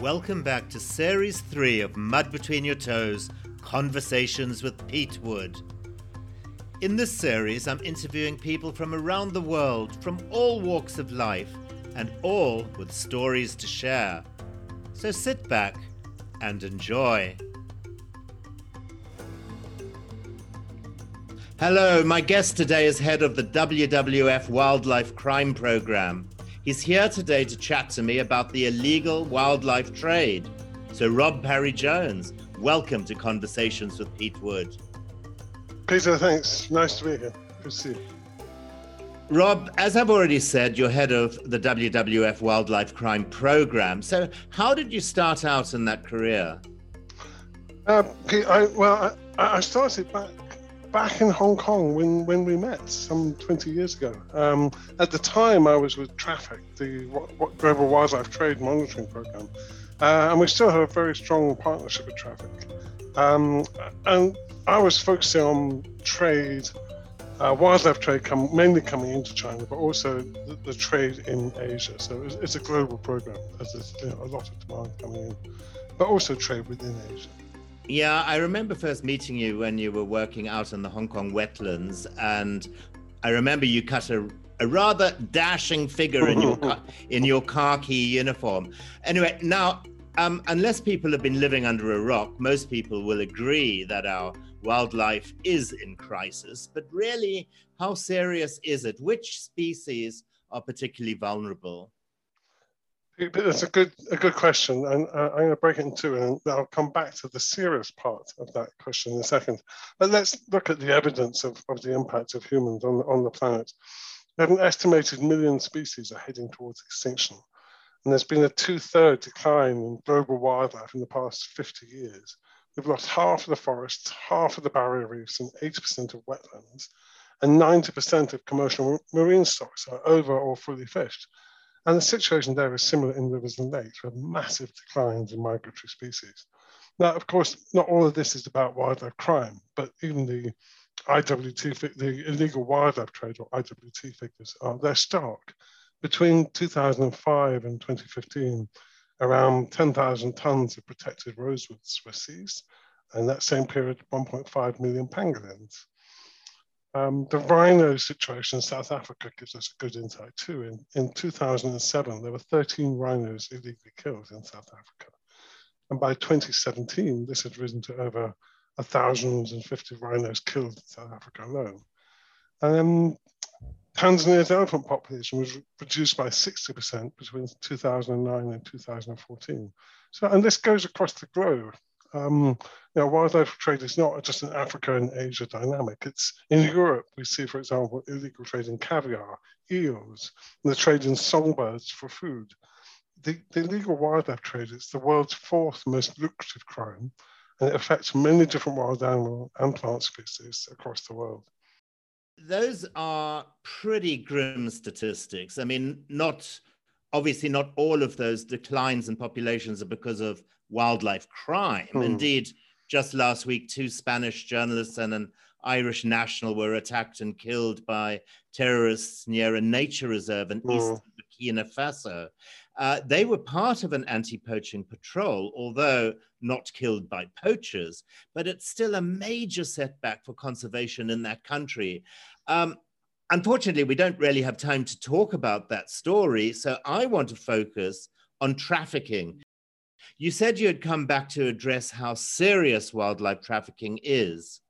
Welcome back to Series 3 of Mud Between Your Toes Conversations with Pete Wood. In this series, I'm interviewing people from around the world, from all walks of life, and all with stories to share. So sit back and enjoy. Hello, my guest today is head of the WWF Wildlife Crime Program. He's here today to chat to me about the illegal wildlife trade. So, Rob Parry Jones, welcome to Conversations with Pete Wood. Peter, thanks. Nice to be here. Good to see you. Rob, as I've already said, you're head of the WWF Wildlife Crime Program. So, how did you start out in that career? Uh, Pete, I, well, I, I started back back in Hong Kong when, when we met some 20 years ago. Um, at the time, I was with Traffic, the what, what Global Wildlife Trade Monitoring Program, uh, and we still have a very strong partnership with Traffic. Um, and I was focusing on trade, uh, wildlife trade, come, mainly coming into China, but also the, the trade in Asia. So it's, it's, a global program. As there's you know, a lot of demand coming in, but also trade within Asia. Yeah, I remember first meeting you when you were working out in the Hong Kong wetlands, and I remember you cut a, a rather dashing figure in your in your khaki uniform. Anyway, now um, unless people have been living under a rock, most people will agree that our wildlife is in crisis. But really, how serious is it? Which species are particularly vulnerable? It's a good a good question, and uh, I'm going to break it in two, and I'll come back to the serious part of that question in a second. But let's look at the evidence of, of the impact of humans on, on the planet. An estimated million species are heading towards extinction, and there's been a two-third decline in global wildlife in the past 50 years. We've lost half of the forests, half of the barrier reefs, and 80% of wetlands, and 90% of commercial marine stocks are over or fully fished. And the situation there is similar in rivers and lakes with massive declines in migratory species. Now, of course, not all of this is about wildlife crime, but even the IWT, the illegal wildlife trade or IWT figures are they're stark. Between 2005 and 2015, around 10,000 tons of protected rosewoods were seized, and that same period, 1.5 million pangolins. Um, the rhino situation in South Africa gives us a good insight too. In, in 2007, there were 13 rhinos illegally killed in South Africa. And by 2017, this had risen to over 1,050 rhinos killed in South Africa alone. And Tanzania's elephant population was reduced by 60% between 2009 and 2014. So, and this goes across the globe. Um, you know, wildlife trade is not just an Africa and Asia dynamic. It's in Europe, we see, for example, illegal trade in caviar, eels, and the trade in songbirds for food. The, the illegal wildlife trade is the world's fourth most lucrative crime, and it affects many different wild animal and plant species across the world. Those are pretty grim statistics. I mean, not obviously not all of those declines in populations are because of wildlife crime. Hmm. Indeed, just last week, two Spanish journalists and an Irish national were attacked and killed by terrorists near a nature reserve in east of Burkina Faso. Uh, they were part of an anti poaching patrol, although not killed by poachers, but it's still a major setback for conservation in that country. Um, unfortunately, we don't really have time to talk about that story, so I want to focus on trafficking. You said you had come back to address how serious wildlife trafficking is.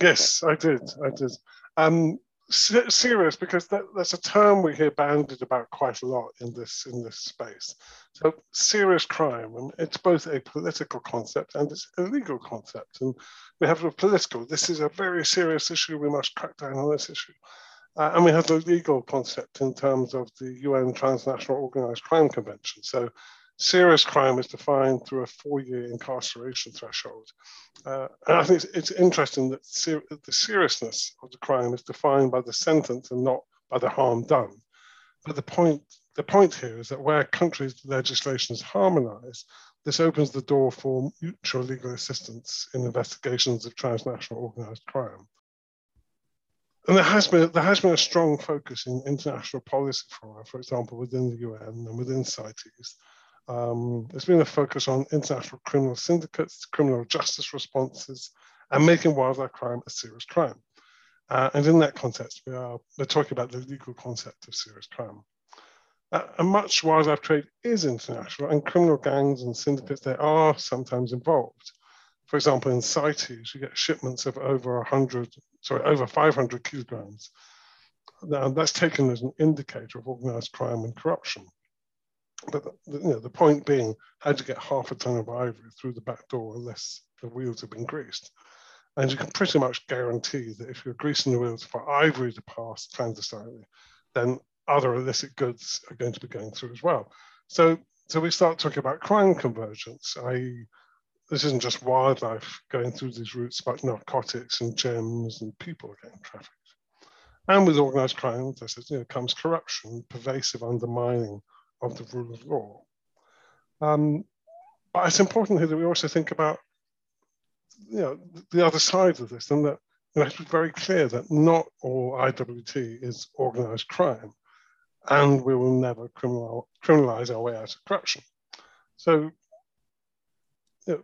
Yes, I did. I did. Um, serious because that, that's a term we hear bandied about quite a lot in this in this space. So serious crime, and it's both a political concept and it's a legal concept. And we have a political. This is a very serious issue. We must crack down on this issue. Uh, and we have the legal concept in terms of the UN Transnational Organized Crime Convention. So serious crime is defined through a four-year incarceration threshold. Uh, and I think it's, it's interesting that ser the seriousness of the crime is defined by the sentence and not by the harm done. But the point, the point here is that where countries' legislation is harmonized, this opens the door for mutual legal assistance in investigations of transnational organized crime. And there has been there has been a strong focus in international policy for, for example, within the UN and within CITES, Um, there's been a focus on international criminal syndicates, criminal justice responses, and making wildlife crime a serious crime. Uh, and in that context, we are we're talking about the legal concept of serious crime. Uh, and much wildlife trade is international, and criminal gangs and syndicates they are sometimes involved. For example, in CITES, you get shipments of over 100, sorry, over 500 kilograms. Now, that's taken as an indicator of organized crime and corruption. But the, you know, the point being, how do you get half a ton of ivory through the back door unless the wheels have been greased? And you can pretty much guarantee that if you're greasing the wheels for ivory to pass clandestinely, then other illicit goods are going to be going through as well. So, so we start talking about crime convergence, i.e., this isn't just wildlife going through these routes, but narcotics and gems and people are getting trafficked. And with organized crime, I said, you know, comes corruption, pervasive undermining of the rule of law. Um, but it's important here that we also think about you know, the other side of this, and that it has to be very clear that not all IWT is organized crime, and we will never criminal, criminalize our way out of corruption. So, you know,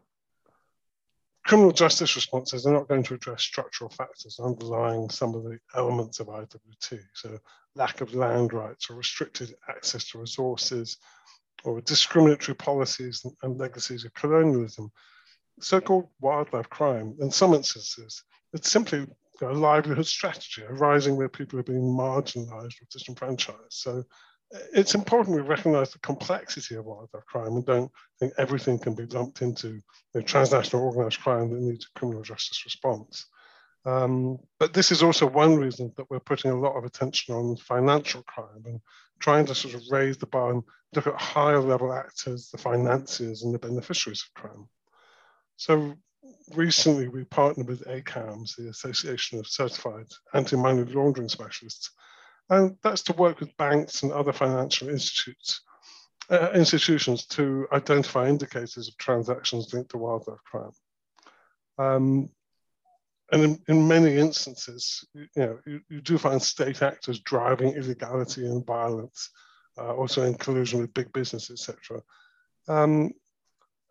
criminal justice responses are not going to address structural factors underlying some of the elements of IWT. So, lack of land rights or restricted access to resources or discriminatory policies and, legacies of colonialism so-called wildlife crime, in some instances, it's simply a livelihood strategy arising where people are being marginalized or disenfranchised. So it's important we recognize the complexity of wildlife crime and don't think everything can be lumped into know, transnational organized crime that needs a criminal justice response. Um, but this is also one reason that we're putting a lot of attention on financial crime and trying to sort of raise the bar and look at higher level actors, the financiers and the beneficiaries of crime. So recently we partnered with ACAMS, the Association of Certified Anti-Money Laundering Specialists, and that's to work with banks and other financial institutes, uh, institutions to identify indicators of transactions linked to wildlife crime. Um, and in, in, many instances, you know, you, you, do find state actors driving illegality and violence, uh, also in collusion with big business, etc. Um,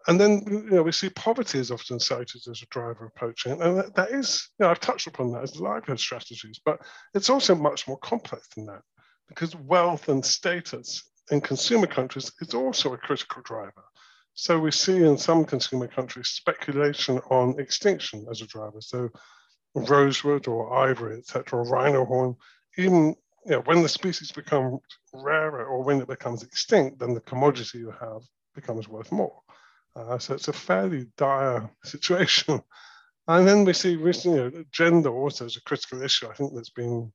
and then you know we see poverty is often cited as a driver of poaching, and that, is you know I've touched upon that as livelihood strategies, but it's also much more complex than that because wealth and status in consumer countries is also a critical driver. So we see in some consumer countries speculation on extinction as a driver. So rosewood or ivory, etc., or rhino horn, even you know, when the species become rarer or when it becomes extinct, then the commodity you have becomes worth more. Uh, so it's a fairly dire situation. And then we see you know, gender also is a critical issue. I think that's been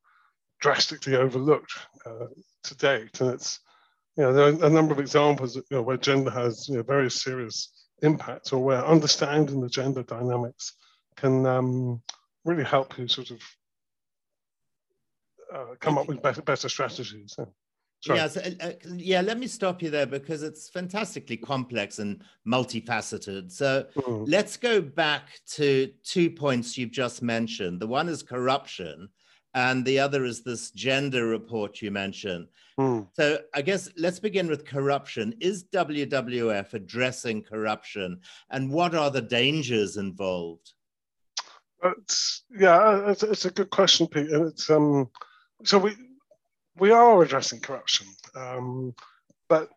drastically overlooked uh, to date. And it's, you know, there are a number of examples you know, where gender has you know, very serious impacts or where understanding the gender dynamics can um, really help you sort of uh, come up with better, better strategies. Sorry. Yeah, uh, uh, yeah. Let me stop you there because it's fantastically complex and multifaceted. So mm. let's go back to two points you've just mentioned. The one is corruption, and the other is this gender report you mentioned. Mm. So I guess let's begin with corruption. Is WWF addressing corruption, and what are the dangers involved? It's, yeah, it's, it's a good question, Pete, and it's um. So we we are addressing corruption, um, but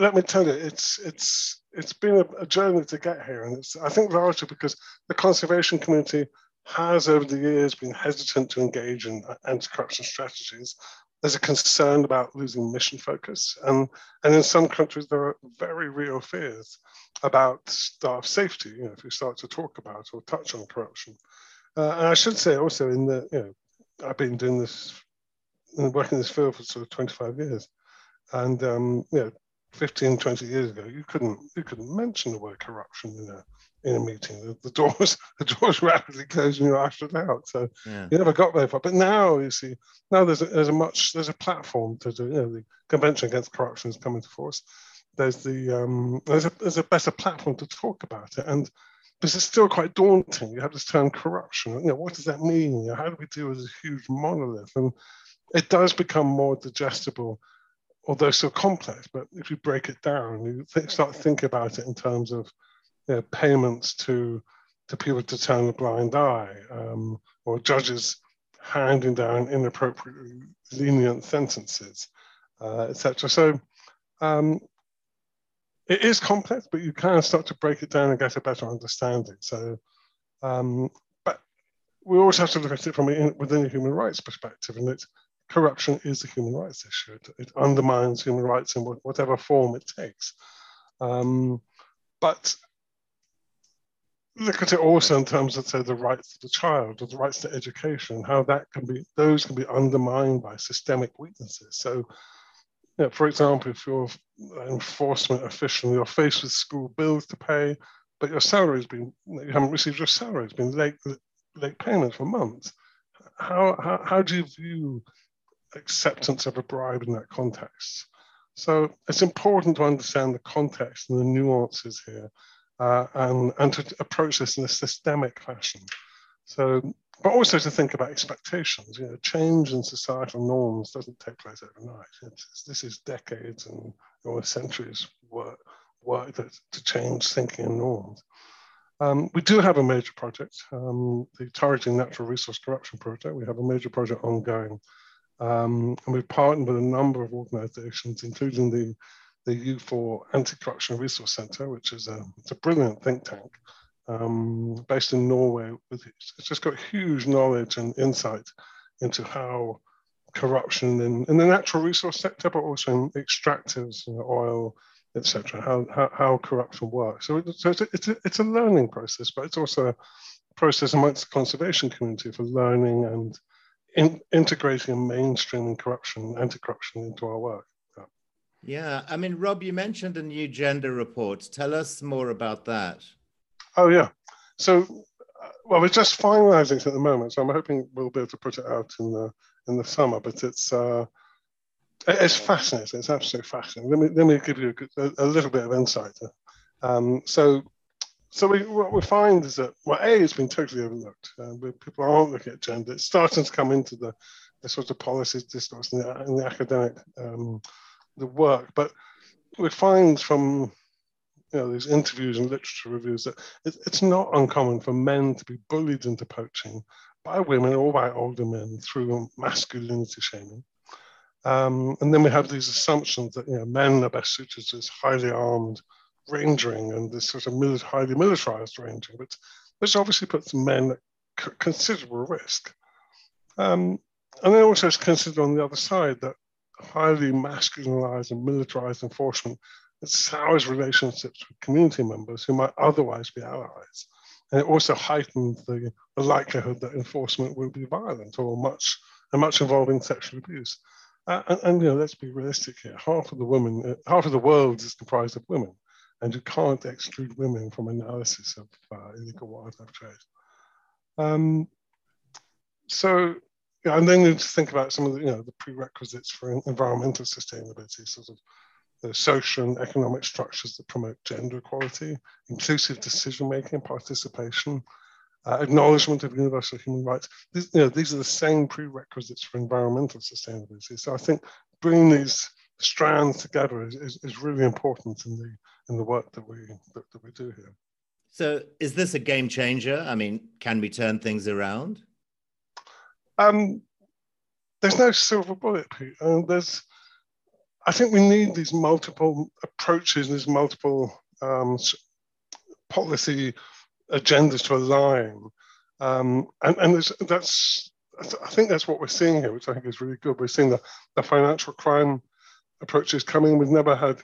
let me tell you, it's it's it's been a, a, journey to get here, and it's I think largely because the conservation community has over the years been hesitant to engage in anti-corruption strategies. There's a concern about losing mission focus, and and in some countries there are very real fears about staff safety. You know, if you start to talk about or touch on corruption, uh, and I should say also in the you know I've been doing this working in this field for sort of 25 years. And um, you know, 15, 20 years ago, you couldn't you couldn't mention the word corruption in a in a meeting. The, the doors the doors rapidly closed and you were ushered out. So yeah. you never got very far. But now you see, now there's a, there's a much there's a platform to do. You know, the Convention Against Corruption is coming to force. There's the um, there's a there's a better platform to talk about it and. This is still quite daunting. You have this term corruption. You know, what does that mean? You know, how do we deal with this huge monolith? And it does become more digestible although so complex, but if you break it down, you th- start thinking about it in terms of you know, payments to to people to turn a blind eye, um, or judges handing down inappropriately lenient sentences, uh, etc. So um, it is complex, but you can start to break it down and get a better understanding. So, um, but we always have to look at it from within a human rights perspective, and it's corruption is a human rights issue. It, it undermines human rights in whatever form it takes. Um, but look at it also in terms of say the rights of the child or the rights to education, how that can be those can be undermined by systemic weaknesses. So you know, for example, if you're an enforcement official, you're faced with school bills to pay, but your salary's been you haven't received your salary, it's been late late payments for months. How, how, how do you view acceptance of a bribe in that context? So it's important to understand the context and the nuances here uh, and, and to approach this in a systemic fashion. So but also to think about expectations. You know, change in societal norms doesn't take place overnight. It's, this is decades and or centuries work work that, to change thinking and norms. Um, we do have a major project, um, the Targeting Natural Resource Corruption Project. We have a major project ongoing. Um, and we've partnered with a number of organizations, including the, the U4 Anti-Corruption Resource Center, which is a, it's a brilliant think tank um, based in Norway. It's just got huge knowledge and insight into how corruption in, in the natural resource sector, but also in extractives, oil, etc., how, how, how, corruption works. So, it, so it's, a, it's, a, it's a learning process, but it's also a process amongst the conservation community for learning and in, integrating and mainstreaming corruption, anti-corruption into our work. Yeah. yeah, I mean, Rob, you mentioned a new gender report. Tell us more about that. Oh yeah. So, uh, well, we're just finalising it at the moment, so I'm hoping we'll be able to put it out in the in the summer. But it's uh, it's fascinating. It's absolutely fascinating. Let me let me give you a, a little bit of insight. Um, so, so we, what we find is that well, a it's been totally overlooked. Uh, people aren't looking at gender. It's starting to come into the, the sort of policies discourse in the, in the academic um, the work, but we find from you know, these interviews and literature reviews that it, it's not uncommon for men to be bullied into poaching by women or by older men through masculinity shaming. Um, and then we have these assumptions that you know men are best suited to this highly armed rangering and this sort of mil- highly militarized rangering, but which obviously puts men at c- considerable risk. Um, and then also it's considered on the other side that highly masculinized and militarized enforcement it sours relationships with community members who might otherwise be allies. And it also heightens the, the likelihood that enforcement will be violent or much and much involving sexual abuse. Uh, and, and, you know, let's be realistic here. Half of the women, uh, half of the world is comprised of women, and you can't exclude women from analysis of uh, illegal wildlife trade. Um, so, yeah, and then you think about some of the, you know, the prerequisites for environmental sustainability, sort of the social and economic structures that promote gender equality, inclusive decision making, participation, uh, acknowledgement of universal human rights. These, you know, these are the same prerequisites for environmental sustainability. So I think bringing these strands together is, is, is really important in the in the work that we that, that we do here. So is this a game changer? I mean, can we turn things around? Um, there's no silver bullet, Pete. And there's I think we need these multiple approaches, these multiple um, policy agendas to align. Um, and and that's, I think that's what we're seeing here, which I think is really good. We're seeing the, the financial crime approaches coming. We've never had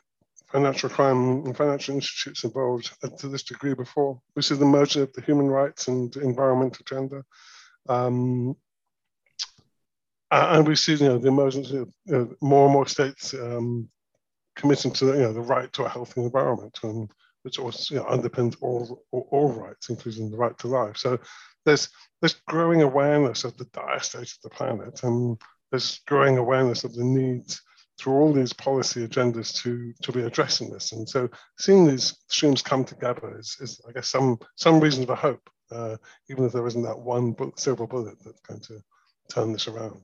financial crime and financial institutes involved to this degree before. We see the merger of the human rights and environmental agenda. Um, and we see you know, the emergence of you know, more and more states um, committing to you know, the right to a healthy environment, and which also you know, underpins all, all, all rights, including the right to life. So there's there's growing awareness of the dire state of the planet, and there's growing awareness of the need through all these policy agendas to to be addressing this. And so seeing these streams come together is, is I guess some some reason for hope, uh, even if there isn't that one silver bullet that's going to turn this around.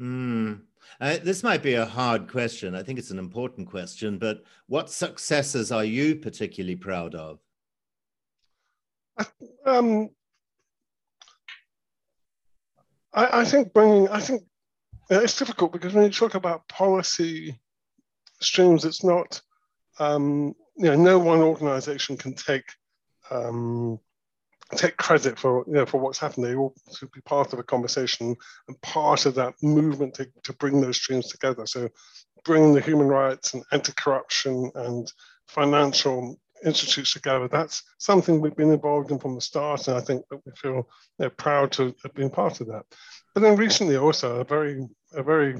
Mm. Uh, this might be a hard question. I think it's an important question, but what successes are you particularly proud of? Um, I, I, think bringing, I think it's difficult because when you talk about policy streams, it's not, um, you know, no one organization can take um, take credit for you know for what's happened. They all should be part of a conversation and part of that movement to, to bring those streams together. So bringing the human rights and anti-corruption and financial institutes together. That's something we've been involved in from the start, and I think that we feel you know, proud to have been part of that. But then recently, also a very a very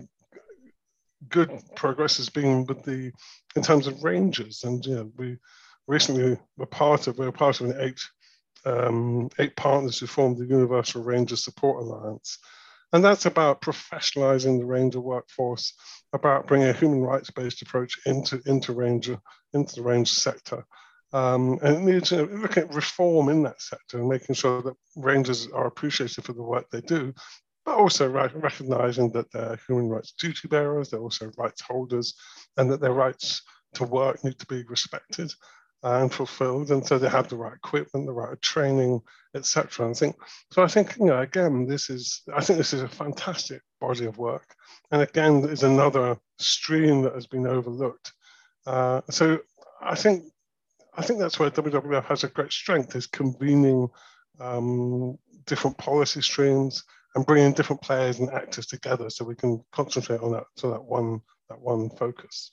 good progress has been with the in terms of ranges, and you know, we recently were part of we were part of an eight um, eight partners who formed the Universal Ranger Support Alliance. And that's about professionalizing the ranger workforce, about bringing a human rights-based approach into, into ranger, into the ranger sector. Um, and it needs to look at reform in that sector and making sure that rangers are appreciated for the work they do, but also recognizing that they're human rights duty bearers, they're also rights holders, and that their rights to work need to be respected and fulfilled, and so they have the right equipment, the right training, etc. I think so. I think you know again, this is I think this is a fantastic body of work, and again, is another stream that has been overlooked. Uh, so I think I think that's where WWF has a great strength is convening um, different policy streams and bringing different players and actors together so we can concentrate on that so that one that one focus.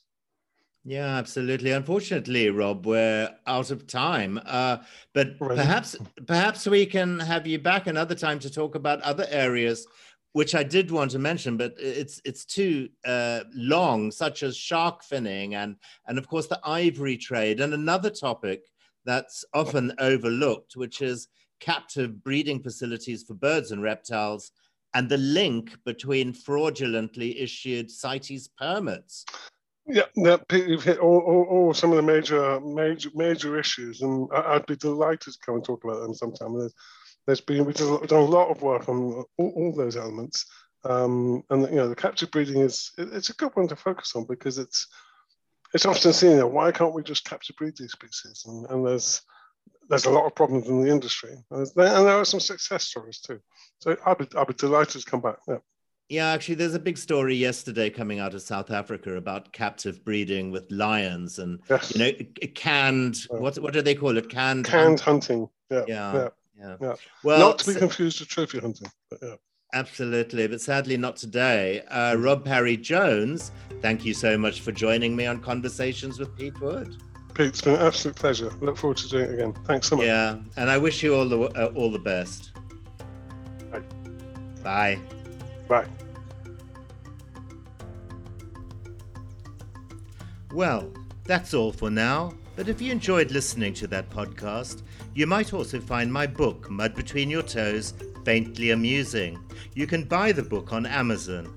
Yeah, absolutely. Unfortunately, Rob, we're out of time. Uh, but perhaps perhaps we can have you back another time to talk about other areas, which I did want to mention, but it's it's too uh, long, such as shark finning and and of course the ivory trade, and another topic that's often overlooked, which is captive breeding facilities for birds and reptiles, and the link between fraudulently issued CITES permits. Yeah, that you've hit all, all, all, some of the major, major, major issues, and I'd be delighted to come and talk about them sometime. There's, there's been we've done a lot of work on all, all those elements, um, and you know the captive breeding is it, it's a good one to focus on because it's it's often seen that why can't we just capture breed these species, and, and there's there's a lot of problems in the industry, and there, are some success stories too. So I'd be I'd be delighted to come back. Yeah. Yeah, actually, there's a big story yesterday coming out of South Africa about captive breeding with lions and yes. you know canned. What what do they call it? Canned canned hunting. Yeah. Yeah. yeah. yeah. yeah. Well, not to be confused with trophy hunting. But yeah. Absolutely, but sadly not today. Uh. Rob Parry Jones, thank you so much for joining me on Conversations with Pete Wood. It's been an absolute pleasure. Look forward to doing it again. Thanks so much. Yeah, and I wish you all the uh, all the best. Bye. Bye. Bye. Well, that's all for now. But if you enjoyed listening to that podcast, you might also find my book, Mud Between Your Toes, faintly amusing. You can buy the book on Amazon.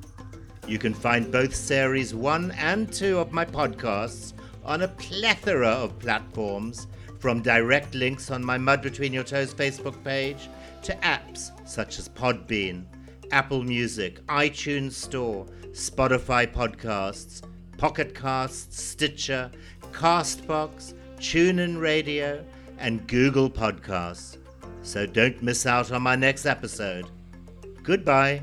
You can find both series 1 and 2 of my podcasts on a plethora of platforms, from direct links on my Mud Between Your Toes Facebook page to apps such as Podbean, Apple Music, iTunes Store, Spotify Podcasts, Pocket Casts, Stitcher, Castbox, TuneIn Radio, and Google Podcasts. So don't miss out on my next episode. Goodbye.